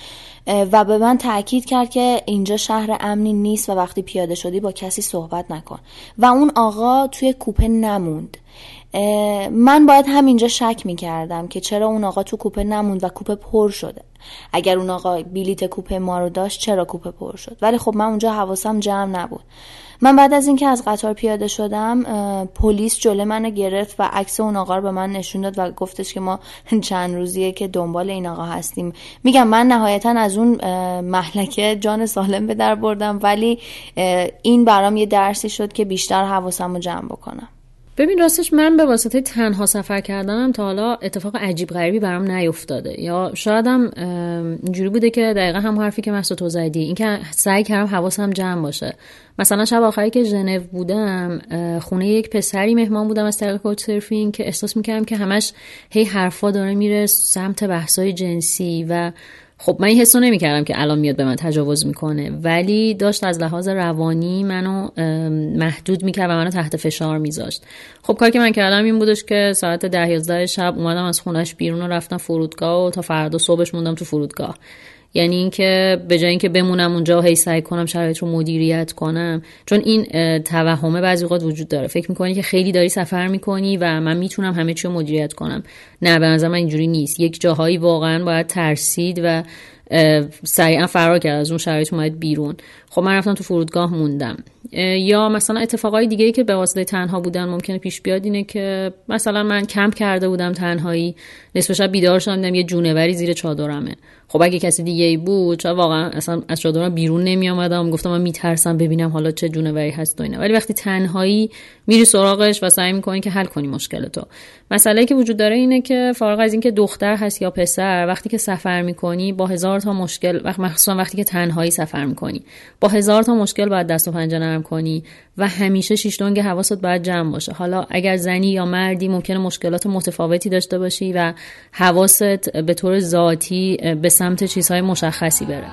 [SPEAKER 4] و به من تاکید کرد که اینجا شهر امنی نیست و وقتی پیاده شدی با کسی صحبت نکن. و اون آقا توی کوپه نموند. من باید همینجا شک می کردم که چرا اون آقا تو کوپه نموند و کوپه پر شده. اگر اون آقا بلیت کوپه ما رو داشت چرا کوپه پر شد؟ ولی خب من اونجا حواسم جمع نبود. من بعد از اینکه از قطار پیاده شدم پلیس جلو منو گرفت و عکس اون آقا رو به من نشون داد و گفتش که ما [LAUGHS] چند روزیه که دنبال این آقا هستیم. میگم من نهایتا از اون محلکه جان سالم به در بردم ولی این برام یه درسی شد که بیشتر حواسم رو جمع بکنم.
[SPEAKER 5] ببین راستش من به واسطه تنها سفر کردنم تا حالا اتفاق عجیب غریبی برام نیفتاده. یا شایدم اینجوری بوده که دقیقا هم حرفی که مسعود تو زدی اینکه سعی کردم حواسم جمع باشه. مثلا شب آخری که ژنو بودم خونه یک پسری مهمان بودم از طریق کوچ که احساس می‌کردم که همش هی حرفا داره میره سمت بحثای جنسی و خب من این حسو نمی‌کردم که الان میاد به من تجاوز می‌کنه ولی داشت از لحاظ روانی منو محدود می‌کرد و منو تحت فشار میذاشت. خب کاری که من کردم این بودش که ساعت ده یازده شب اومدم از خونش بیرون و رفتم فرودگاه و تا فردا صبحش موندم تو فرودگاه. یعنی اینکه به جای اینکه بمونم اونجا و هی سعی کنم شرایط رو مدیریت کنم. چون این توهمه بعضی اوقات وجود داره. فکر می‌کنی که خیلی داری سفر می‌کنی و من می‌تونم همه چی رو مدیریت کنم. نه به نظر من اینجوری نیست. یک جاهایی واقعا باید ترسید و سریعا فرار کرد از اون شرایط اومد بیرون. خب من رفتم تو فرودگاه موندم. یا مثلا اتفاقای دیگه ای که به واسطه تنها بودن ممکنه پیش بیاد اینه که مثلا من کمپ کرده بودم تنهایی نصف شب بیدار شدم یه جونوری زیر چادرمه. خب اگه کسی دیگه ای بود چرا واقعا اصلا از چادرم بیرون نمی آمدم گفتم من میترسم ببینم حالا چه جونوری هست و اینا. ولی وقتی تنهایی میری سراغش و سعی می‌کنی که حل کنی مشکل تو مسئله که وجود داره اینه که فارغ از اینکه دختر هست یا پسر وقتی که سفر می‌کنی با هزار تا مشکل وقت مخصوصا وقتی که تنهایی سفر می‌کنی. هزار تا مشکل باید دست و پنجه نرم کنی و همیشه شیش دنگ حواست باید جمع باشه. حالا اگر زنی یا مردی ممکنه مشکلات متفاوتی داشته باشی و حواست به طور ذاتی به سمت چیزهای مشخصی بره.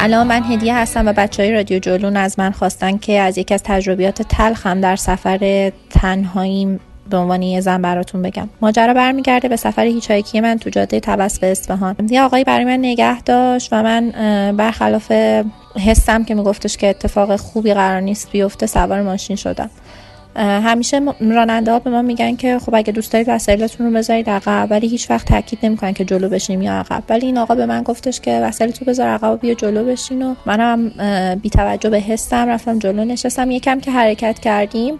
[SPEAKER 10] سلام من هدیه هستم و بچه های رادیو جلون از من خواستن که از یکی از تجربیات تلخم در سفر تنهایی به عنوان یه زن براتون بگم. ماجرا برمیگرده به سفر هیچایکی من تو جاده تبس به اصفهان. یه آقایی برای من نگه داشت و من برخلاف حسم که میگفتش که اتفاق خوبی قرار نیست بیفته سوار ماشین شدم. همیشه راننده ها به ما میگن که خب اگه دوست دارید وسایلتون رو بذارید عقب ولی هیچ وقت تاکید نمی‌کنن که جلو بشینیم یا عقب. ولی این آقا به من گفتش که وسایلتو بذار عقب و بیا جلو بشین و منم بی توجه به حسم رفتم جلو نشستم. یکم که حرکت کردیم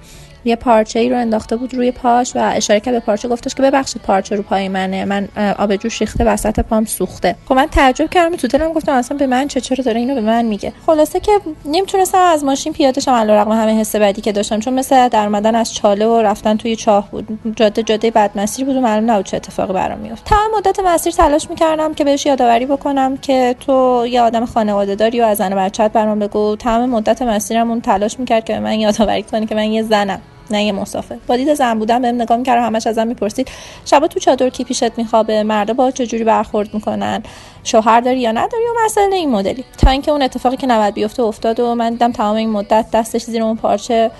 [SPEAKER 10] یه پارچه ای رو انداخته بود روی پاش و اشاره کرد به پارچه گفتش که ببخشید پارچه رو پای منه من آب جوش ریخته وسط پام سوخته. خب من تعجب کردم تو دلم گفتم اصلا به من چه چرا داره اینو به من میگه؟ خلاصه که نمی‌تونستم از ماشین پیاده شم علیرغم همه حس بدی که داشتم چون مثل در اومدن از چاله و رفتن توی چاه بود. جاده جاده بد مسیر بود و معلوم نبود چه اتفاقی برام میفته تمام مدت مسیر تلاش می‌کردم که بهش یادآوری بکنم که تو یه آدم خانواده داری و از زن بچت برام بگو. تمام مدت مسیرم اون تلاش می‌کرد که به من یادآوری کنه که من یه زنم. نه یه مسافر. با دید زن بودن بهم نگاه می‌کرد همش ازم می‌پرسید شبا تو چادر کی پیشت میخوابه؟ مردا با چجوری برخورد می‌کنن؟ شوهر داری یا نداری و مسئله این مدلی؟ تا اینکه اون اتفاقی که نباید بیفته افتاد و من دیدم تمام این مدت دستش زیر اون پارچه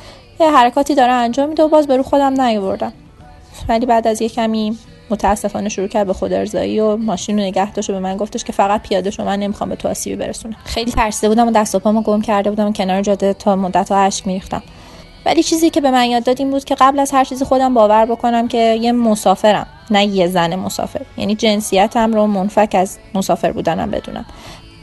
[SPEAKER 10] یه حرکاتی داره انجام میده و باز به رو خودم نیاوردم. ولی بعد از یه کمی متاسفانه شروع کرد به خود ارزایی و ماشین رو نگه داشت و به من گفتش که فقط پیاده شو من نمی‌خوام به تو آسیبی برسونم. خیلی ترسیده بودم و دست و پامو گم کرده بودم کنار جاده تا مدت ها اشک میریختم. ولی چیزی که به من یاد داد این بود که قبل از هر چیزی خودم باور بکنم که یه مسافرم نه یه زن مسافر. یعنی جنسیتم رو منفک از مسافر بودنم بدونم.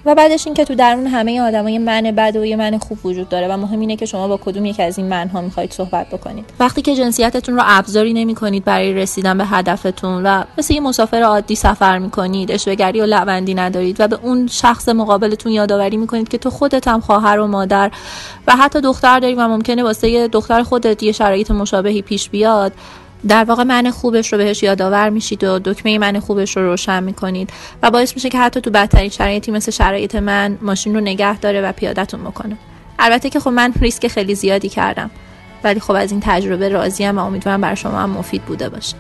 [SPEAKER 10] و بعدش اینکه تو درون همه آدمای من بد و یه من خوب وجود داره و مهم اینه که شما با کدوم یک از این منها می‌خواید صحبت بکنید. وقتی که جنسیتتون رو ابزاری نمی کنید برای رسیدن به هدفتون و مثل یه مسافر عادی سفر می‌کنید اشوهگری و لعبندی ندارید و به اون شخص مقابلتون یادآوری می‌کنید که تو خودت هم خواهر و مادر و حتی دختر داری و ممکنه واسه دختر خودت یه شرایط مشابهی پیش بیاد در واقع من خوبش رو بهش یادآور میشید و دکمه من خوبش رو روشن می‌کنید و باعث میشه که حتی تو بدترین شرایطی مثل شرایط من ماشین رو نگه داره و پیادتون می‌کنه البته که خب من ریسک خیلی زیادی کردم ولی خب از این تجربه راضیم و امیدوارم برای شما هم مفید بوده باشه.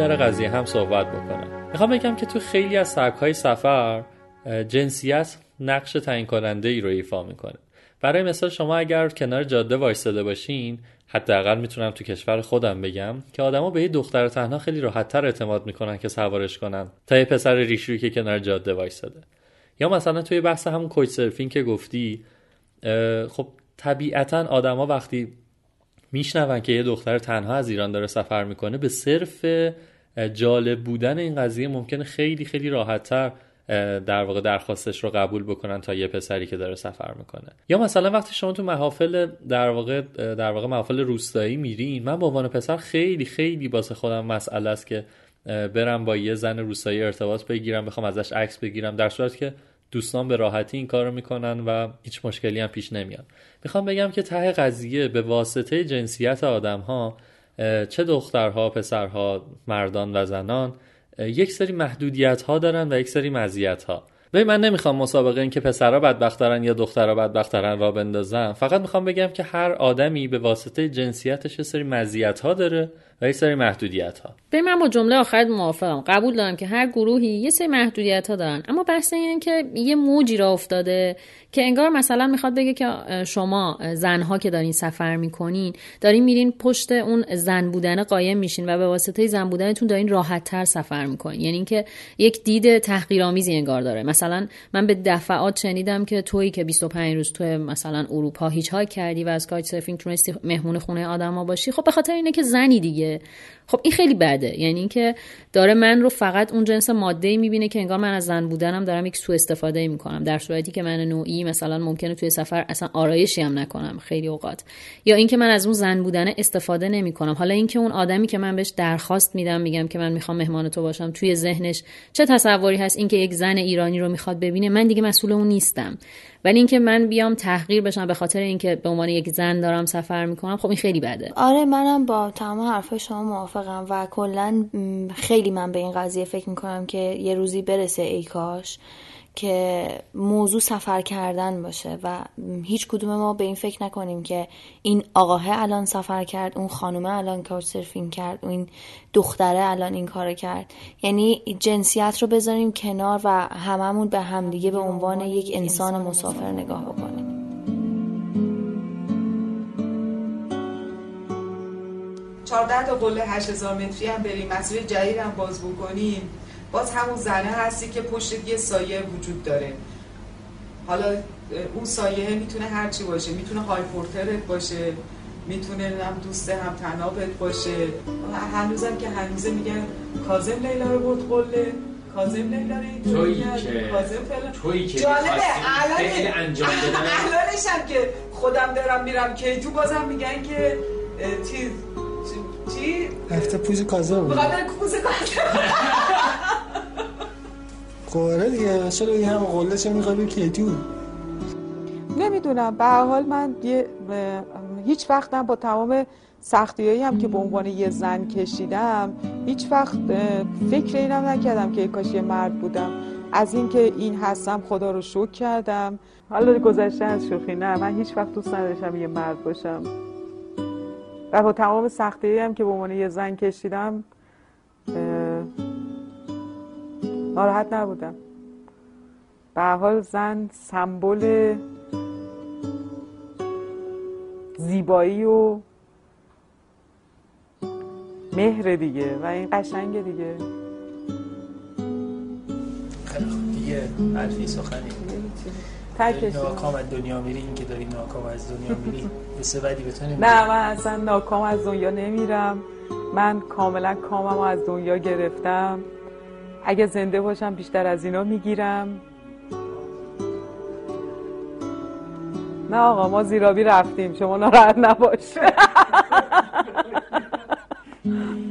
[SPEAKER 2] در قضیه هم صحبت بکنم می‌خوام بگم که تو خیلی از های سفر جنسیت نقش تعیین کننده ای رو ایفا می‌کنه. برای مثال شما اگر کنار جاده وایستاده باشین حداقل می‌تونم تو کشور خودم بگم که آدما به یه دختر تنها خیلی راحتتر اعتماد می‌کنن که سوارش کنن تا یه پسر ریشویی که کنار جاده وایساده یا مثلا توی بحث همون کوچ سرفینگ که گفتی خب طبیعتا آدما وقتی میشنون که یه دختر تنها از ایران داره سفر می‌کنه به صرف جالب بودن این قضیه ممکنه خیلی خیلی راحتتر در واقع درخواستش رو قبول بکنن تا یه پسری که داره سفر می‌کنه. یا مثلا وقتی شما تو محافل در واقع در واقع محافل روستایی میرین من به عنوان پسر خیلی خیلی واسه خودم مسئله است که برم با یه زن روستایی ارتباط بگیرم بخوام ازش عکس بگیرم در صورت که دوستان به راحتی این کار رو می‌کنن و هیچ مشکلی هم پیش نمیاد. می‌خوام بگم که ته قضیه به واسطه جنسیت آدم ها چه دخترها پسرها مردان و زنان یک سری محدودیت ها دارن و یک سری مزیت ها ببین من نمی‌خوام مسابقه این که پسرها بدبخت دارن یا دخترها بدبخت دارن را بندازم. فقط می‌خوام بگم که هر آدمی به واسطه جنسیتش یه سری مزیت ها داره و یه سری محدودیت ها
[SPEAKER 5] به من با جمله آخرت موافقم. قبول دارم که هر گروهی یه سری محدودیت ها دارن. اما بحث این که یه موجی را افتاده که انگار مثلا می‌خواد بگه که شما زنها که دارین سفر می‌کنین دارین میرین پشت اون زن بودن قایم میشین و به واسطه زن بودنتون دارین راحت تر سفر می‌کنین. یعنی اینکه یک دید تحقیرآمیزی انگار داره. مثلا من به دفعات شنیدم که تویی که 25 روز تو مثلا اروپا هیچ کردی و از کاچ سرفینگ تونستی مهمون خونه آدما باشی. خب به خاطر اینه که زنی دیگه. 对。خب این خیلی بده. یعنی اینکه داره من رو فقط اون جنس ماده ای می‌بینه که انگار من از زن بودنم دارم یک سوء استفاده می‌کنم. در صورتی که من نوعی مثلا ممکنه توی سفر اصلا آرایشی هم نکنم خیلی اوقات. یا اینکه من از اون زن بودن استفاده نمی‌کنم. حالا اینکه اون آدمی که من بهش درخواست میدم میگم که من می‌خوام مهمان تو باشم توی ذهنش چه تصوری هست اینکه یک زن ایرانی رو می‌خواد ببینه من دیگه مسئول اون نیستم. ولی اینکه من بیام تحقیر بشم به خاطر اینکه به عنوان یک زن دارم سفر می‌کنم خب این خیلی بده.
[SPEAKER 4] آره منم با تمام حرف شما موافقم و کلا خیلی من به این قضیه فکر می‌کنم که یه روزی برسه ای کاش که موضوع سفر کردن باشه و هیچ کدوم ما به این فکر نکنیم که این آقاه الان سفر کرد اون خانومه الان کار سرفینگ کرد این دختره الان این کار کرد. یعنی جنسیت رو بذاریم کنار و هممون به همدیگه به عنوان یک انسان مسافر نگاه بکنیم.
[SPEAKER 11] چهارده تا قله هشت هزار متری هم بریم مسیر جدید هم باز بکنیم. باز همون زنه هستی که پشت یه سایه وجود داره. حالا اون سایه می‌تونه هرچی باشه. می‌تونه های پورترت باشه می‌تونه هم دوست هم تنابت باشه. هنوزم که هنوزه میگن کازم لیلا رو برد قله. کازم لیلا رو تویی که کازم تویی که جالبه الان انجام [LAUGHS] الانش هم که خودم دارم میرم که تو بازم میگن که چیز چی؟
[SPEAKER 12] هفته پوز کازم
[SPEAKER 11] بخاطر پوز کازم
[SPEAKER 12] خوره دیگه چرا این هم قله چه می‌خوای به کیتو
[SPEAKER 11] نمی‌دونم. به حال من یه هیچ وقتم با تمام سختی هم که به عنوان یه زن کشیدم هیچ وقت فکر اینم نکردم که کاش یه مرد بودم. از اینکه این هستم خدا رو شکر کردم. حالا گذشته از شوخی نه من هیچ وقت دوست نداشتم یه مرد باشم. و با تمام سختی هم که به عنوان یه زن کشیدم ناراحت نبودم. به حال زن سمبل زیبایی و مهر دیگه و این قشنگ دیگه.
[SPEAKER 12] دیگه حرفی سخنی. ناکام از دنیا میری این که داری ناکام از دنیا میری به سبدی به
[SPEAKER 11] نه من اصلا ناکام از دنیا نمیرم. من کاملا کامم از دنیا گرفتم. اگه زنده باشم بیشتر از اینا می‌گیرم. نه آقا ما زیرابی رفتیم. شما ناراحت نباش. [LAUGHS]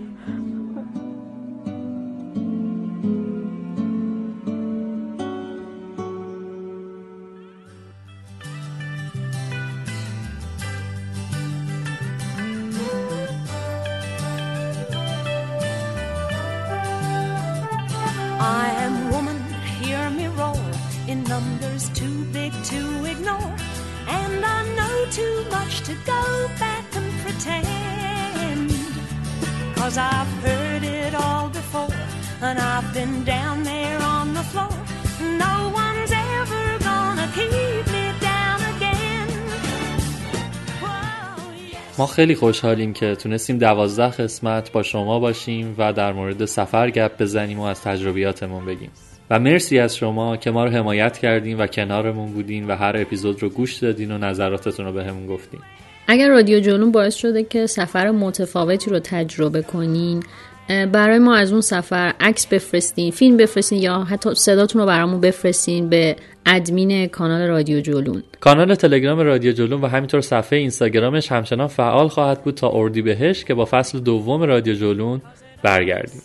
[SPEAKER 2] ما خیلی خوشحالیم که تونستیم دوازده قسمت با شما باشیم و در مورد سفر گپ بزنیم و از تجربیاتمون بگیم. و مرسی از شما که ما رو حمایت کردین و کنارمون بودین و هر اپیزود رو گوش دادین و نظراتتون رو بهمون به گفتین.
[SPEAKER 3] اگر رادیو جنون باعث شده که سفر متفاوتی رو تجربه کنین برای ما از اون سفر عکس بفرستین فیلم بفرستین یا حتی صداتون رو برامون بفرستین به ادمین کانال رادیو جولون.
[SPEAKER 2] کانال تلگرام رادیو جولون و همینطور صفحه اینستاگرامش همچنان فعال خواهد بود تا اردی بهش که با فصل دوم رادیو جولون برگردیم.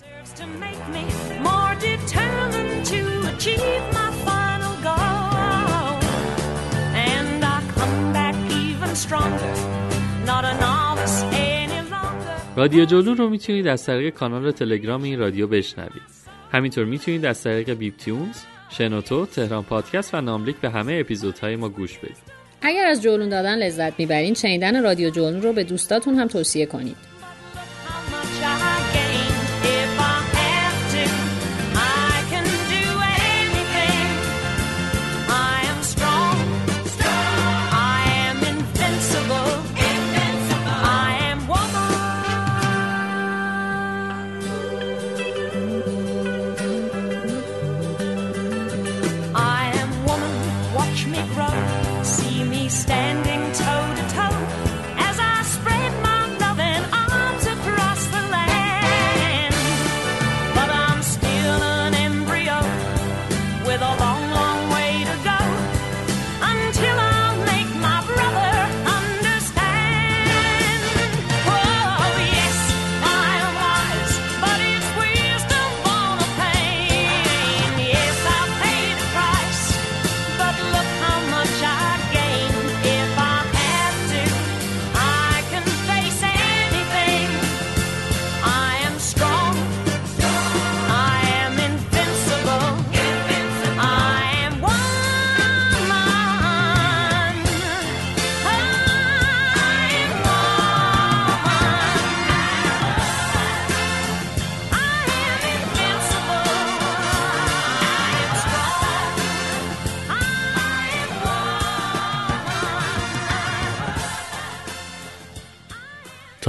[SPEAKER 2] رادیو جولون رو می‌تونید از طریق کانال تلگرام این رادیو بشنوید. همینطور می‌تونید از طریق بیپ تیونز شنوتو تهران پادکست و ناملیک به همه اپیزودهای ما گوش بدید.
[SPEAKER 3] اگر از جولون دادن لذت می‌برین شنیدن رادیو جولون رو به دوستاتون هم توصیه کنید.